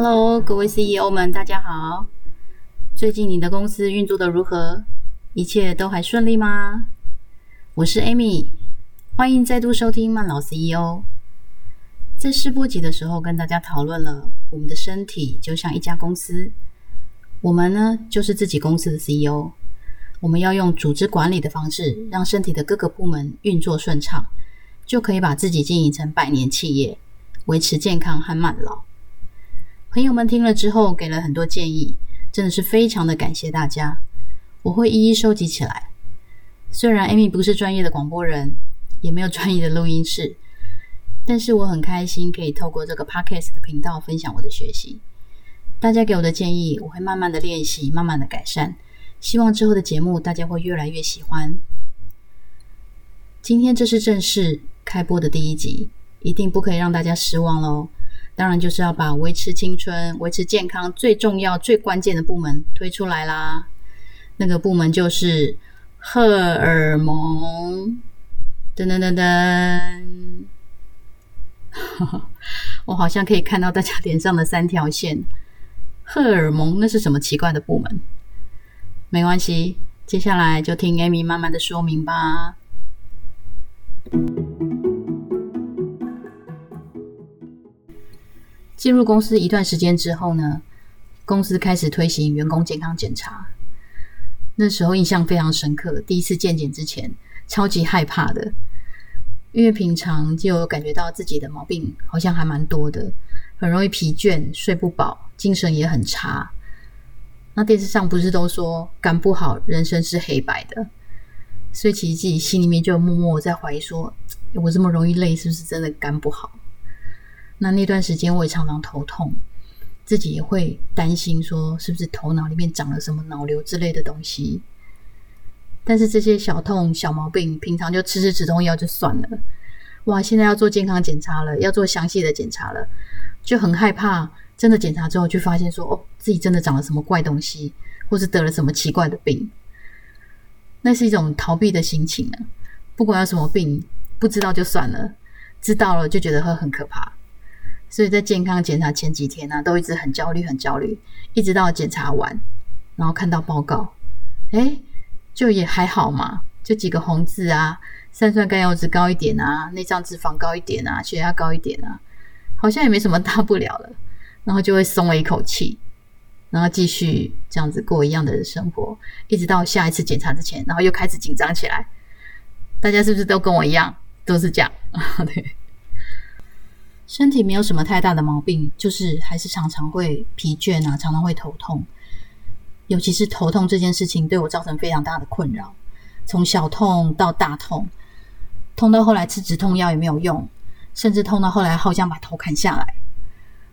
Hello，各位 CEO 们，大家好。最近你的公司运作的如何？一切都还顺利吗？我是 Amy，欢迎再度收听慢老 CEO。在试播集的时候，跟大家讨论了我们的身体就像一家公司，我们呢就是自己公司的 CEO。我们要用组织管理的方式，让身体的各个部门运作顺畅，就可以把自己经营成百年企业，维持健康和慢老。朋友们听了之后，给了很多建议，真的是非常的感谢大家。我会一一收集起来。虽然 Amy 不是专业的广播人，也没有专业的录音室，但是我很开心可以透过这个 Podcast 的频道分享我的学习。大家给我的建议，我会慢慢的练习，慢慢的改善。希望之后的节目大家会越来越喜欢。今天这是正式开播的第一集，一定不可以让大家失望喽！当然就是要把维持青春、维持健康最重要、最关键的部门推出来啦。那个部门就是荷尔蒙。噔噔噔噔，我好像可以看到大家脸上的三条线。荷尔蒙，那是什么奇怪的部门？没关系，接下来就听 Amy 慢慢的说明吧。进入公司一段时间之后呢，公司开始推行员工健康检查。那时候印象非常深刻，第一次健检之前，超级害怕的，因为平常就感觉到自己的毛病好像还蛮多的，很容易疲倦、睡不饱，精神也很差。那电视上不是都说肝不好，人生是黑白的，所以其实自己心里面就默默在怀疑说，我这么容易累，是不是真的肝不好？那那段时间我也常常头痛，自己也会担心说，是不是头脑里面长了什么脑瘤之类的东西？但是这些小痛小毛病，平常就吃吃止痛药就算了，哇，现在要做健康检查了，要做详细的检查了，就很害怕。真的检查之后，就发现说，哦，自己真的长了什么怪东西，或是得了什么奇怪的病，那是一种逃避的心情啊。不管有什么病，不知道就算了，知道了就觉得会很可怕。所以在健康检查前几天呢，都一直很焦虑，很焦虑，一直到检查完，然后看到报告，哎，就也还好嘛，就几个红字啊，三酸甘油脂高一点啊，内脏脂肪高一点啊，血压高一点啊，好像也没什么大不了了。然后就会松了一口气，然后继续这样子过一样的生活，一直到下一次检查之前，然后又开始紧张起来。大家是不是都跟我一样，都是这样啊？对，身体没有什么太大的毛病，就是还是常常会疲倦啊，常常会头痛。尤其是头痛这件事情，对我造成非常大的困扰，从小痛到大痛，痛到后来吃止痛药也没有用，甚至痛到后来好像把头砍下来。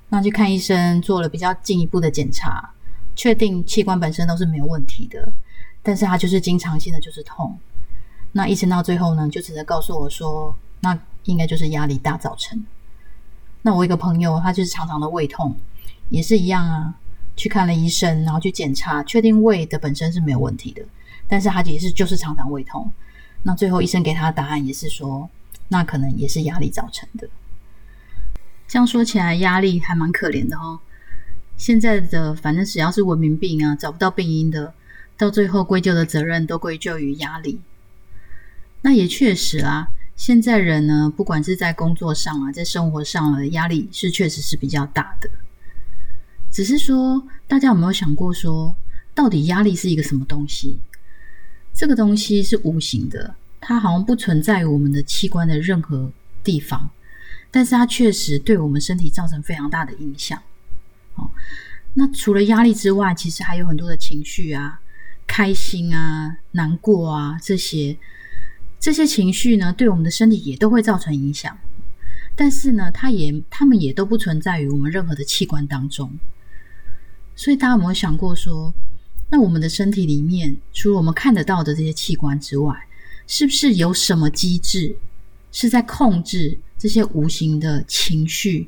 那去看医生，做了比较进一步的检查，确定器官本身都是没有问题的，但是他就是经常性的就是痛。那医生到最后呢，就只能告诉我说，那应该就是压力大造成。那我一个朋友，他就是常常的胃痛，也是一样啊，去看了医生，然后去检查，确定胃的本身是没有问题的，但是他也是就是常常胃痛。那最后医生给他的答案也是说，那可能也是压力造成的。这样说起来，压力还蛮可怜的哦。现在的反正只要是文明病啊，找不到病因的，到最后归咎的责任都归咎于压力。那也确实啊，现在人呢，不管是在工作上啊，在生活上啊，压力是确实是比较大的。只是说，大家有没有想过，说到底压力是一个什么东西？这个东西是无形的，它好像不存在于我们的器官的任何地方。但是它确实对我们身体造成非常大的影响。哦，那除了压力之外，其实还有很多的情绪啊，开心啊、难过啊这些，这些情绪呢，对我们的身体也都会造成影响。但是呢，它也，它们也都不存在于我们任何的器官当中。所以大家有没有想过说，那我们的身体里面，除了我们看得到的这些器官之外，是不是有什么机制是在控制？这些无形的情绪，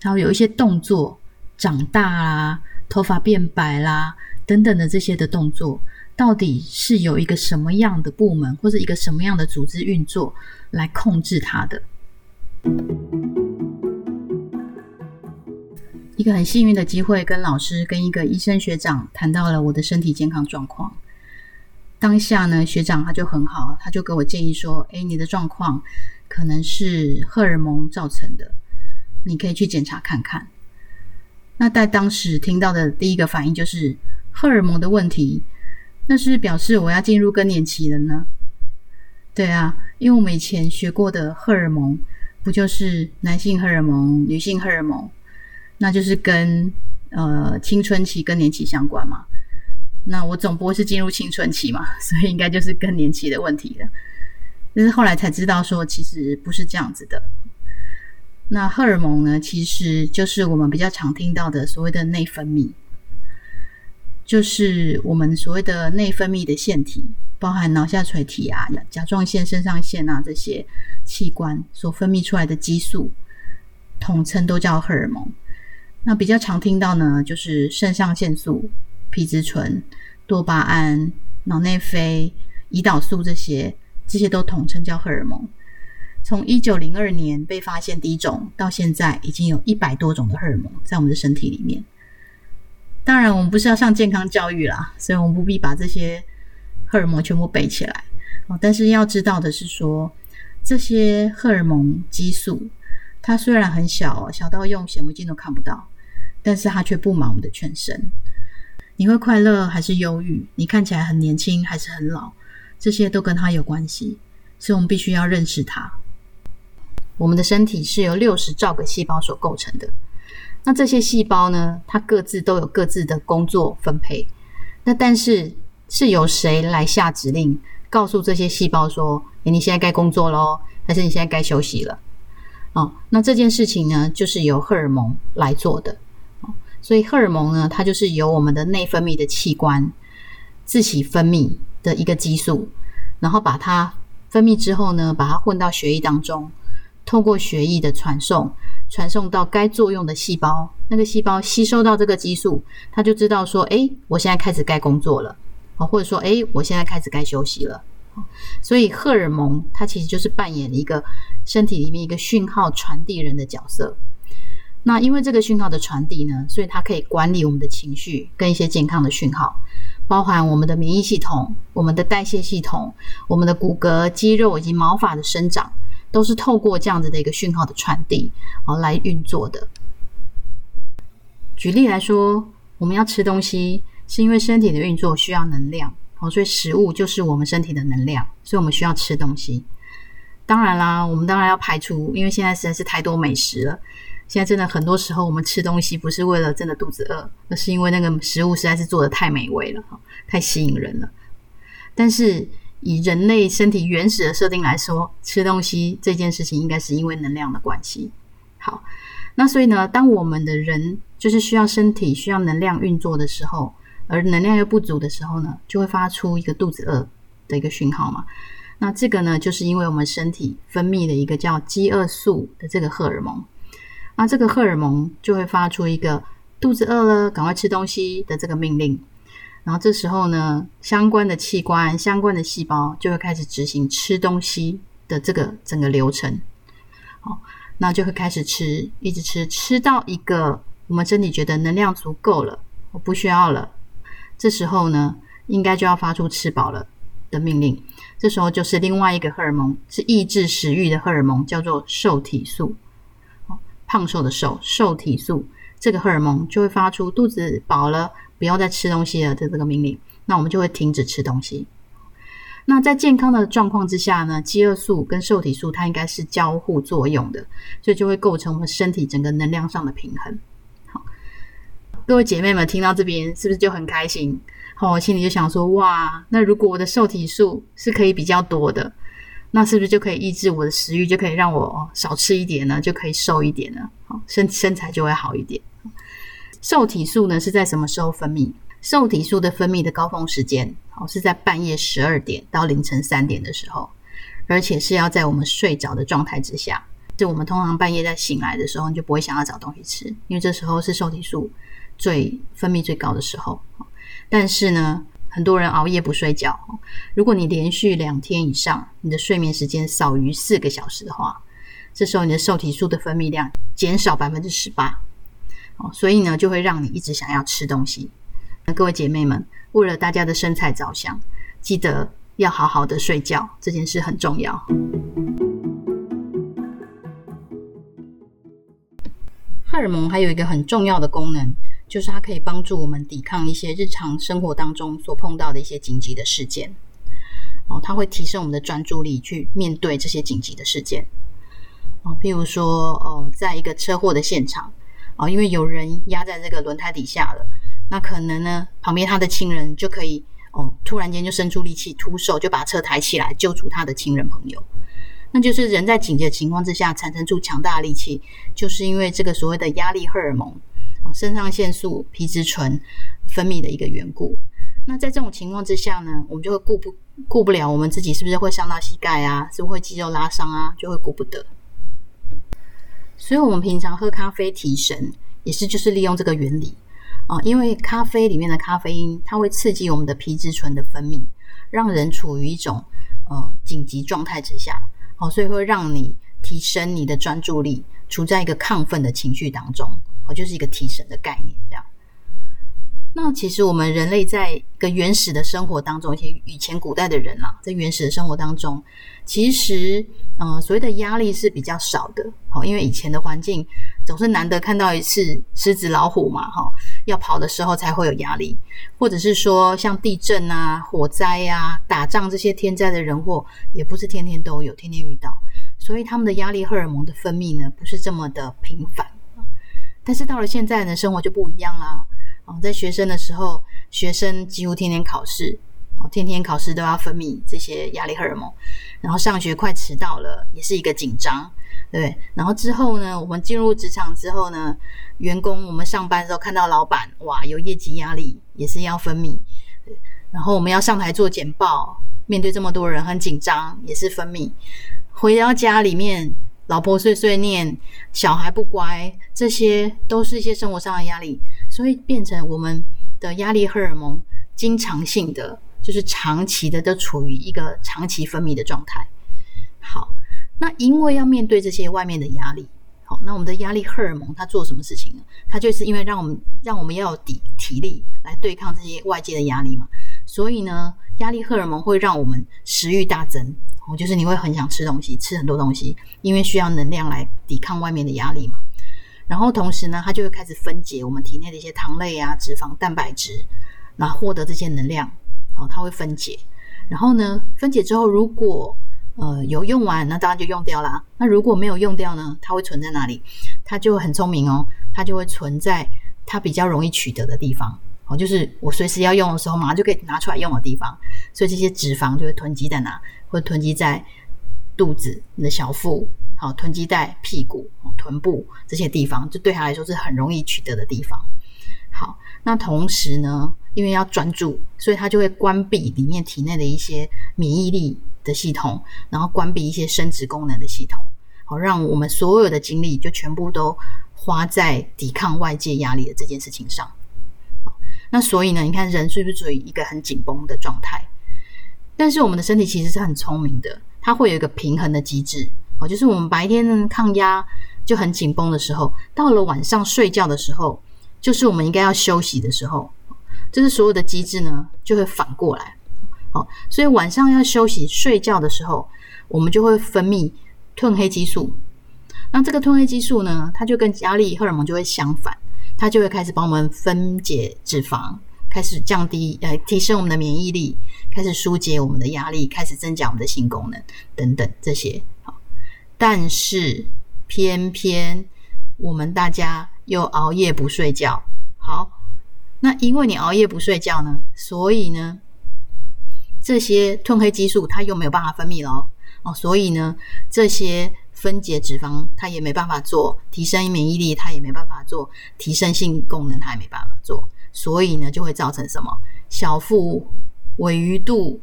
然后有一些动作，长大啦，头发变白啦，等等的这些的动作，到底是有一个什么样的部门或者一个什么样的组织运作来控制它的？一个很幸运的机会，跟老师跟一个医生学长谈到了我的身体健康状况。当下呢，学长他就很好，他就给我建议说：“哎，你的状况可能是荷尔蒙造成的，你可以去检查看看。”那在当时听到的第一个反应就是荷尔蒙的问题，那是表示我要进入更年期了呢？对啊，因为我们以前学过的荷尔蒙，不就是男性荷尔蒙、女性荷尔蒙？那就是跟呃青春期、更年期相关嘛。那我总不会是进入青春期嘛，所以应该就是更年期的问题了。但是后来才知道说，其实不是这样子的。那荷尔蒙呢，其实就是我们比较常听到的所谓的内分泌，就是我们所谓的内分泌的腺体，包含脑下垂体啊、甲状腺、肾上腺啊这些器官所分泌出来的激素，统称都叫荷尔蒙。那比较常听到呢，就是肾上腺素、皮质醇、多巴胺、脑内啡、胰岛素这些，这些都统称叫荷尔蒙。从一九零二年被发现第一种到现在，已经有一百多种的荷尔蒙在我们的身体里面。当然，我们不是要上健康教育啦，所以我们不必把这些荷尔蒙全部背起来哦。但是要知道的是，说这些荷尔蒙激素，它虽然很小，小到用显微镜都看不到。但是它却布满我们的全身。你会快乐还是忧郁？你看起来很年轻还是很老？这些都跟它有关系，所以我们必须要认识它。我们的身体是由六十兆个细胞所构成的。那这些细胞呢？它各自都有各自的工作分配。那但是是由谁来下指令，告诉这些细胞说：“诶你现在该工作喽，还是你现在该休息了？”哦，那这件事情呢，就是由荷尔蒙来做的。所以荷尔蒙呢，它就是由我们的内分泌的器官自己分泌的一个激素，然后把它分泌之后呢，把它混到血液当中，透过血液的传送，传送到该作用的细胞，那个细胞吸收到这个激素，它就知道说，哎，我现在开始该工作了，啊，或者说，哎，我现在开始该休息了。所以荷尔蒙它其实就是扮演一个身体里面一个讯号传递人的角色。那因为这个讯号的传递呢，所以它可以管理我们的情绪跟一些健康的讯号，包含我们的免疫系统、我们的代谢系统、我们的骨骼、肌肉以及毛发的生长，都是透过这样子的一个讯号的传递而来运作的。举例来说，我们要吃东西，是因为身体的运作需要能量，哦，所以食物就是我们身体的能量，所以我们需要吃东西。当然啦，我们当然要排除，因为现在实在是太多美食了。现在真的很多时候，我们吃东西不是为了真的肚子饿，而是因为那个食物实在是做的太美味了，太吸引人了。但是以人类身体原始的设定来说，吃东西这件事情应该是因为能量的关系。好，那所以呢，当我们的人就是需要身体需要能量运作的时候，而能量又不足的时候呢，就会发出一个肚子饿的一个讯号嘛。那这个呢，就是因为我们身体分泌的一个叫饥饿素的这个荷尔蒙。那这个荷尔蒙就会发出一个肚子饿了，赶快吃东西的这个命令。然后这时候呢，相关的器官、相关的细胞就会开始执行吃东西的这个整个流程。好，那就会开始吃，一直吃，吃到一个我们身体觉得能量足够了，我不需要了。这时候呢，应该就要发出吃饱了的命令。这时候就是另外一个荷尔蒙，是抑制食欲的荷尔蒙，叫做瘦体素。胖瘦的瘦，瘦体素这个荷尔蒙就会发出肚子饱了，不要再吃东西了的这个命令，那我们就会停止吃东西。那在健康的状况之下呢，饥饿素跟受体素它应该是交互作用的，所以就会构成我们身体整个能量上的平衡。好，各位姐妹们听到这边是不是就很开心？好，我心里就想说，哇，那如果我的受体素是可以比较多的。那是不是就可以抑制我的食欲，就可以让我少吃一点呢？就可以瘦一点呢？好，身身材就会好一点。受体素呢是在什么时候分泌？受体素的分泌的高峰时间，好是在半夜十二点到凌晨三点的时候，而且是要在我们睡着的状态之下。就我们通常半夜在醒来的时候，你就不会想要找东西吃，因为这时候是受体素最分泌最高的时候。但是呢？很多人熬夜不睡觉，如果你连续两天以上，你的睡眠时间少于四个小时的话，这时候你的受体素的分泌量减少百分之十八。哦，所以呢就会让你一直想要吃东西。那各位姐妹们，为了大家的身材着想，记得要好好的睡觉，这件事很重要。荷尔蒙还有一个很重要的功能，就是它可以帮助我们抵抗一些日常生活当中所碰到的一些紧急的事件。哦，它会提升我们的专注力，去面对这些紧急的事件。哦，譬如说，哦，在一个车祸的现场，哦，因为有人压在这个轮胎底下了，那可能呢，旁边他的亲人就可以，哦，突然间就伸出力气，徒手就把车抬起来，救出他的亲人朋友。那就是人在紧急的情况之下产生出强大的力气，就是因为这个所谓的压力荷尔蒙，哦，肾上腺素、皮质醇分泌的一个缘故。那在这种情况之下呢，我们就会顾不顾不了我们自己是不是会伤到膝盖啊，是不是会肌肉拉伤啊，就会顾不得。所以，我们平常喝咖啡提神，也是就是利用这个原理。啊，因为咖啡里面的咖啡因，它会刺激我们的皮质醇的分泌，让人处于一种呃紧急状态之下，好，所以会让你提升你的专注力，处在一个亢奋的情绪当中，哦，就是一个提神的概念，这样。那其实我们人类在一个原始的生活当中，而且以前古代的人啊，在原始的生活当中，其实嗯，所谓的压力是比较少的。好，因为以前的环境总是难得看到一次狮子、老虎嘛，哈，要跑的时候才会有压力，或者是说像地震啊、火灾呀、打仗这些天灾的人祸，也不是天天都有，天天遇到，所以他们的压力荷尔蒙的分泌呢，不是这么的频繁。但是到了现在呢，生活就不一样啦。哦，在学生的时候，学生几乎天天考试，哦，天天考试都要分泌这些压力荷尔蒙，然后上学快迟到了，也是一个紧张，对？然后之后呢，我们进入职场之后呢，员工我们上班的时候看到老板，哇，有业绩压力，也是要分泌，然后我们要上台做简报，面对这么多人很紧张，也是分泌，回到家里面。老婆碎碎念，小孩不乖，这些都是一些生活上的压力，所以变成我们的压力荷尔蒙经常性的，就是长期的都处于一个长期分泌的状态。好，那因为要面对这些外面的压力，好，那我们的压力荷尔蒙它做什么事情呢？它就是因为让我们让我们要有体体力来对抗这些外界的压力嘛，所以呢，压力荷尔蒙会让我们食欲大增。哦，就是你会很想吃东西，吃很多东西，因为需要能量来抵抗外面的压力嘛。然后同时呢，它就会开始分解我们体内的一些糖类啊、脂肪、蛋白质，那获得这些能量。好，它会分解。然后呢，分解之后，如果呃有用完，那当然就用掉啦。那如果没有用掉呢，它会存在哪里？它就很聪明哦，它就会存在它比较容易取得的地方。好，就是我随时要用的时候，马上就可以拿出来用的地方。所以这些脂肪就会囤积在哪？会囤积在肚子、你的小腹，好，囤积在屁股、臀部这些地方，就对他来说是很容易取得的地方。好，那同时呢，因为要专注，所以他就会关闭里面体内的一些免疫力的系统，然后关闭一些生殖功能的系统，好，让我们所有的精力就全部都花在抵抗外界压力的这件事情上。那所以呢，你看人是不是处于一个很紧绷的状态？但是我们的身体其实是很聪明的，它会有一个平衡的机制就是我们白天抗压就很紧绷的时候，到了晚上睡觉的时候，就是我们应该要休息的时候，这是所有的机制呢就会反过来哦，所以晚上要休息睡觉的时候，我们就会分泌褪黑激素。那这个褪黑激素呢，它就跟压力荷尔蒙就会相反。它就会开始帮我们分解脂肪，开始降低呃提升我们的免疫力，开始疏解我们的压力，开始增加我们的性功能等等这些。但是偏偏我们大家又熬夜不睡觉。好，那因为你熬夜不睡觉呢，所以呢这些褪黑激素它又没有办法分泌了哦，所以呢这些。分解脂肪，它也没办法做；提升免疫力，它也没办法做；提升性功能，它也没办法做。所以呢，就会造成什么？小腹萎鱼肚，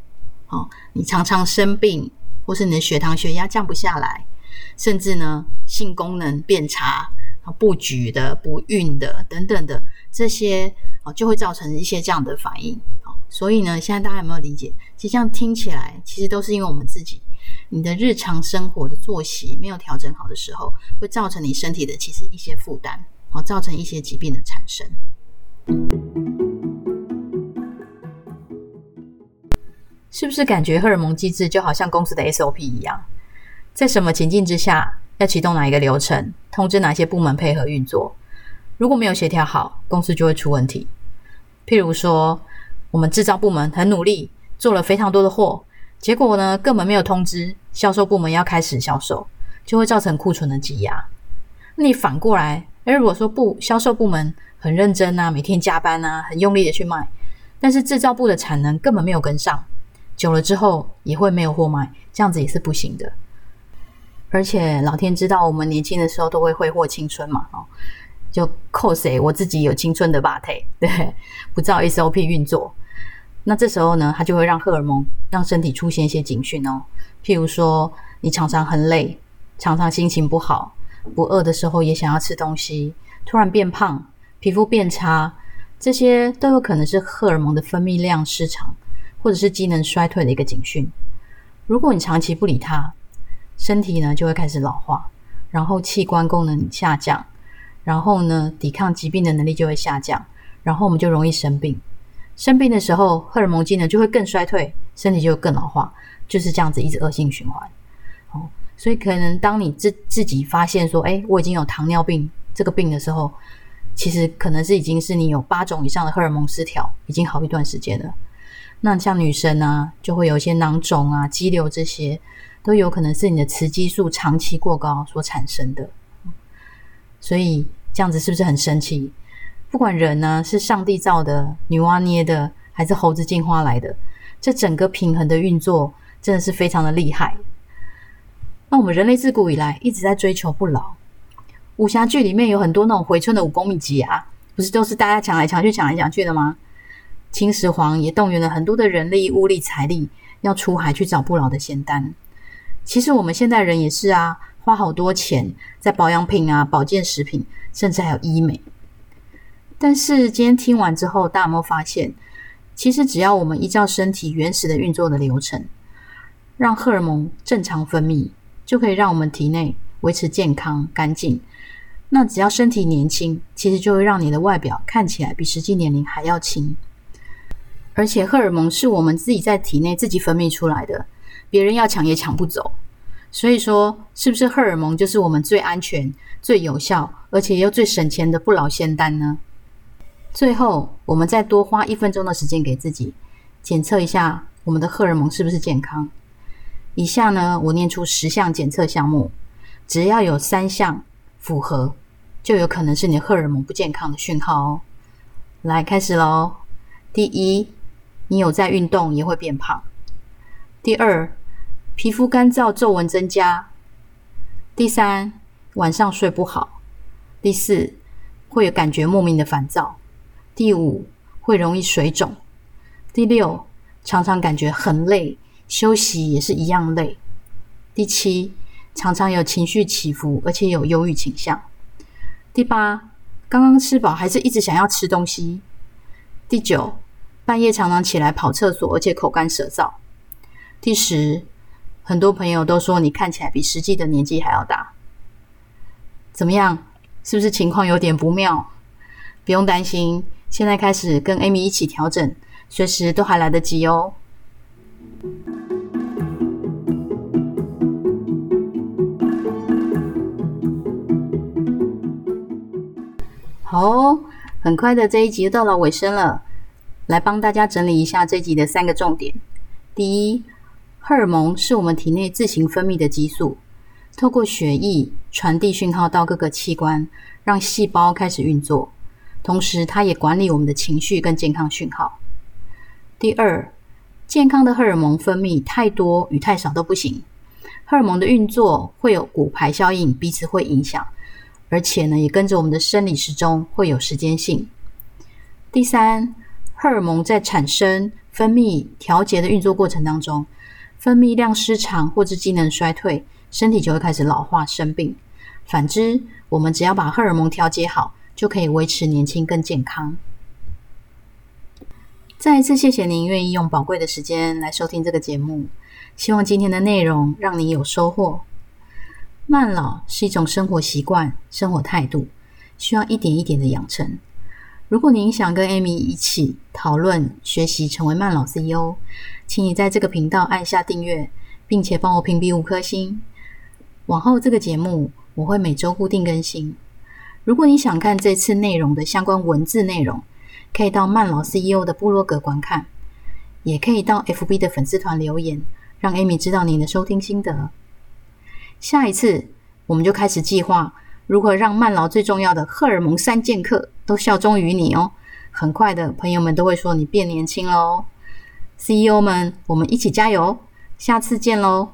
哦，你常常生病，或是你的血糖、血压降不下来，甚至呢，性功能变差，不举的、不孕的等等的这些，哦，就会造成一些这样的反应。好，所以呢，现在大家有没有理解？其实这样听起来，其实都是因为我们自己。你的日常生活的作息没有调整好的时候，会造成你身体的其实一些负担。好造成一些疾病的产生。是不是感觉荷尔蒙机制就好像公司的 SOP 一样，在什么情境之下要启动哪一个流程，通知哪些部门配合运作？如果没有协调好，公司就会出问题。譬如说，我们制造部门很努力，做了非常多的货，结果呢根本没有通知销售部门要开始销售，就会造成库存的积压。那你反过来，诶如果说不销售部门很认真啊，每天加班啊，很用力的去卖，但是制造部的产能根本没有跟上。久了之后也会没有货卖，这样子也是不行的。而且老天知道，我们年轻的时候都会挥霍青春嘛，哦，就扣谁？我自己有青春的 body，对，不照 SOP 运作，那这时候呢，它就会让荷尔蒙让身体出现一些警讯哦。譬如说，你常常很累，常常心情不好，不饿的时候也想要吃东西，突然变胖，皮肤变差，这些都有可能是荷尔蒙的分泌量失常。或者是机能衰退的一个警讯。如果你长期不理它，身体呢就会开始老化，然后器官功能下降，然后呢抵抗疾病的能力就会下降，然后我们就容易生病。生病的时候，荷尔蒙机能就会更衰退，身体就更老化，就是这样子一直恶性循环。哦，所以可能当你自自己发现说，哎，我已经有糖尿病这个病的时候，其实可能是已经是你有八种以上的荷尔蒙失调，已经好一段时间了。那像女生啊，就会有一些囊肿啊、肌瘤这些，都有可能是你的雌激素长期过高所产生的。所以这样子是不是很神奇？不管人呢是上帝造的、女娲捏的，还是猴子进化来的，这整个平衡的运作真的是非常的厉害。那我们人类自古以来一直在追求不老。武侠剧里面有很多那种回春的武功秘籍啊，不是都是大家抢来抢去、抢来抢去的吗？秦始皇也动员了很多的人力、物力、财力，要出海去找不老的仙丹。其实我们现代人也是啊，花好多钱在保养品啊、保健食品，甚至还有医美。但是今天听完之后，大家有没有发现，其实只要我们依照身体原始的运作的流程，让荷尔蒙正常分泌，就可以让我们体内维持健康、干净。那只要身体年轻，其实就会让你的外表看起来比实际年龄还要轻。而且荷尔蒙是我们自己在体内自己分泌出来的，别人要抢也抢不走。所以说，是不是荷尔蒙就是我们最安全、最有效，而且又最省钱的不老仙丹呢？最后，我们再多花一分钟的时间给自己检测一下我们的荷尔蒙是不是健康。以下呢，我念出十项检测项目，只要有三项符合，就有可能是你荷尔蒙不健康的讯号哦。来，开始喽。第一。你有在运动也会变胖。第二，皮肤干燥、皱纹增加。第三，晚上睡不好。第四，会有感觉莫名的烦躁。第五，会容易水肿。第六，常常感觉很累，休息也是一样累。第七，常常有情绪起伏，而且有忧郁倾向。第八，刚刚吃饱还是一直想要吃东西。第九。半夜常常起来跑厕所，而且口干舌燥。第十，很多朋友都说你看起来比实际的年纪还要大。怎么样？是不是情况有点不妙？不用担心，现在开始跟 Amy 一起调整，随时都还来得及哦。好，很快的这一集到了尾声了。来帮大家整理一下这集的三个重点。第一，荷尔蒙是我们体内自行分泌的激素，透过血液传递讯号到各个器官，让细胞开始运作。同时，它也管理我们的情绪跟健康讯号。第二，健康的荷尔蒙分泌太多与太少都不行。荷尔蒙的运作会有骨牌效应，彼此会影响，而且呢，也跟着我们的生理时钟会有时间性。第三。荷尔蒙在产生、分泌、调节的运作过程当中，分泌量失常或者机能衰退，身体就会开始老化生病。反之，我们只要把荷尔蒙调节好，就可以维持年轻更健康。再一次谢谢您愿意用宝贵的时间来收听这个节目，希望今天的内容让你有收获。慢老是一种生活习惯、生活态度。需要一点一点的养成。如果您想跟 Amy 一起讨论、学习成为慢老 CEO，请你在这个频道按下订阅，并且帮我评比五颗星。往后这个节目我会每周固定更新。如果你想看这次内容的相关文字内容，可以到曼老 CEO 的部落格观看，也可以到 FB 的粉丝团留言，让 Amy 知道你的收听心得。下一次我们就开始计划如何让曼劳最重要的荷尔蒙三剑客都效忠于你哦。很快的，朋友们都会说你变年轻了哦。CEO 们，我们一起加油！下次见喽。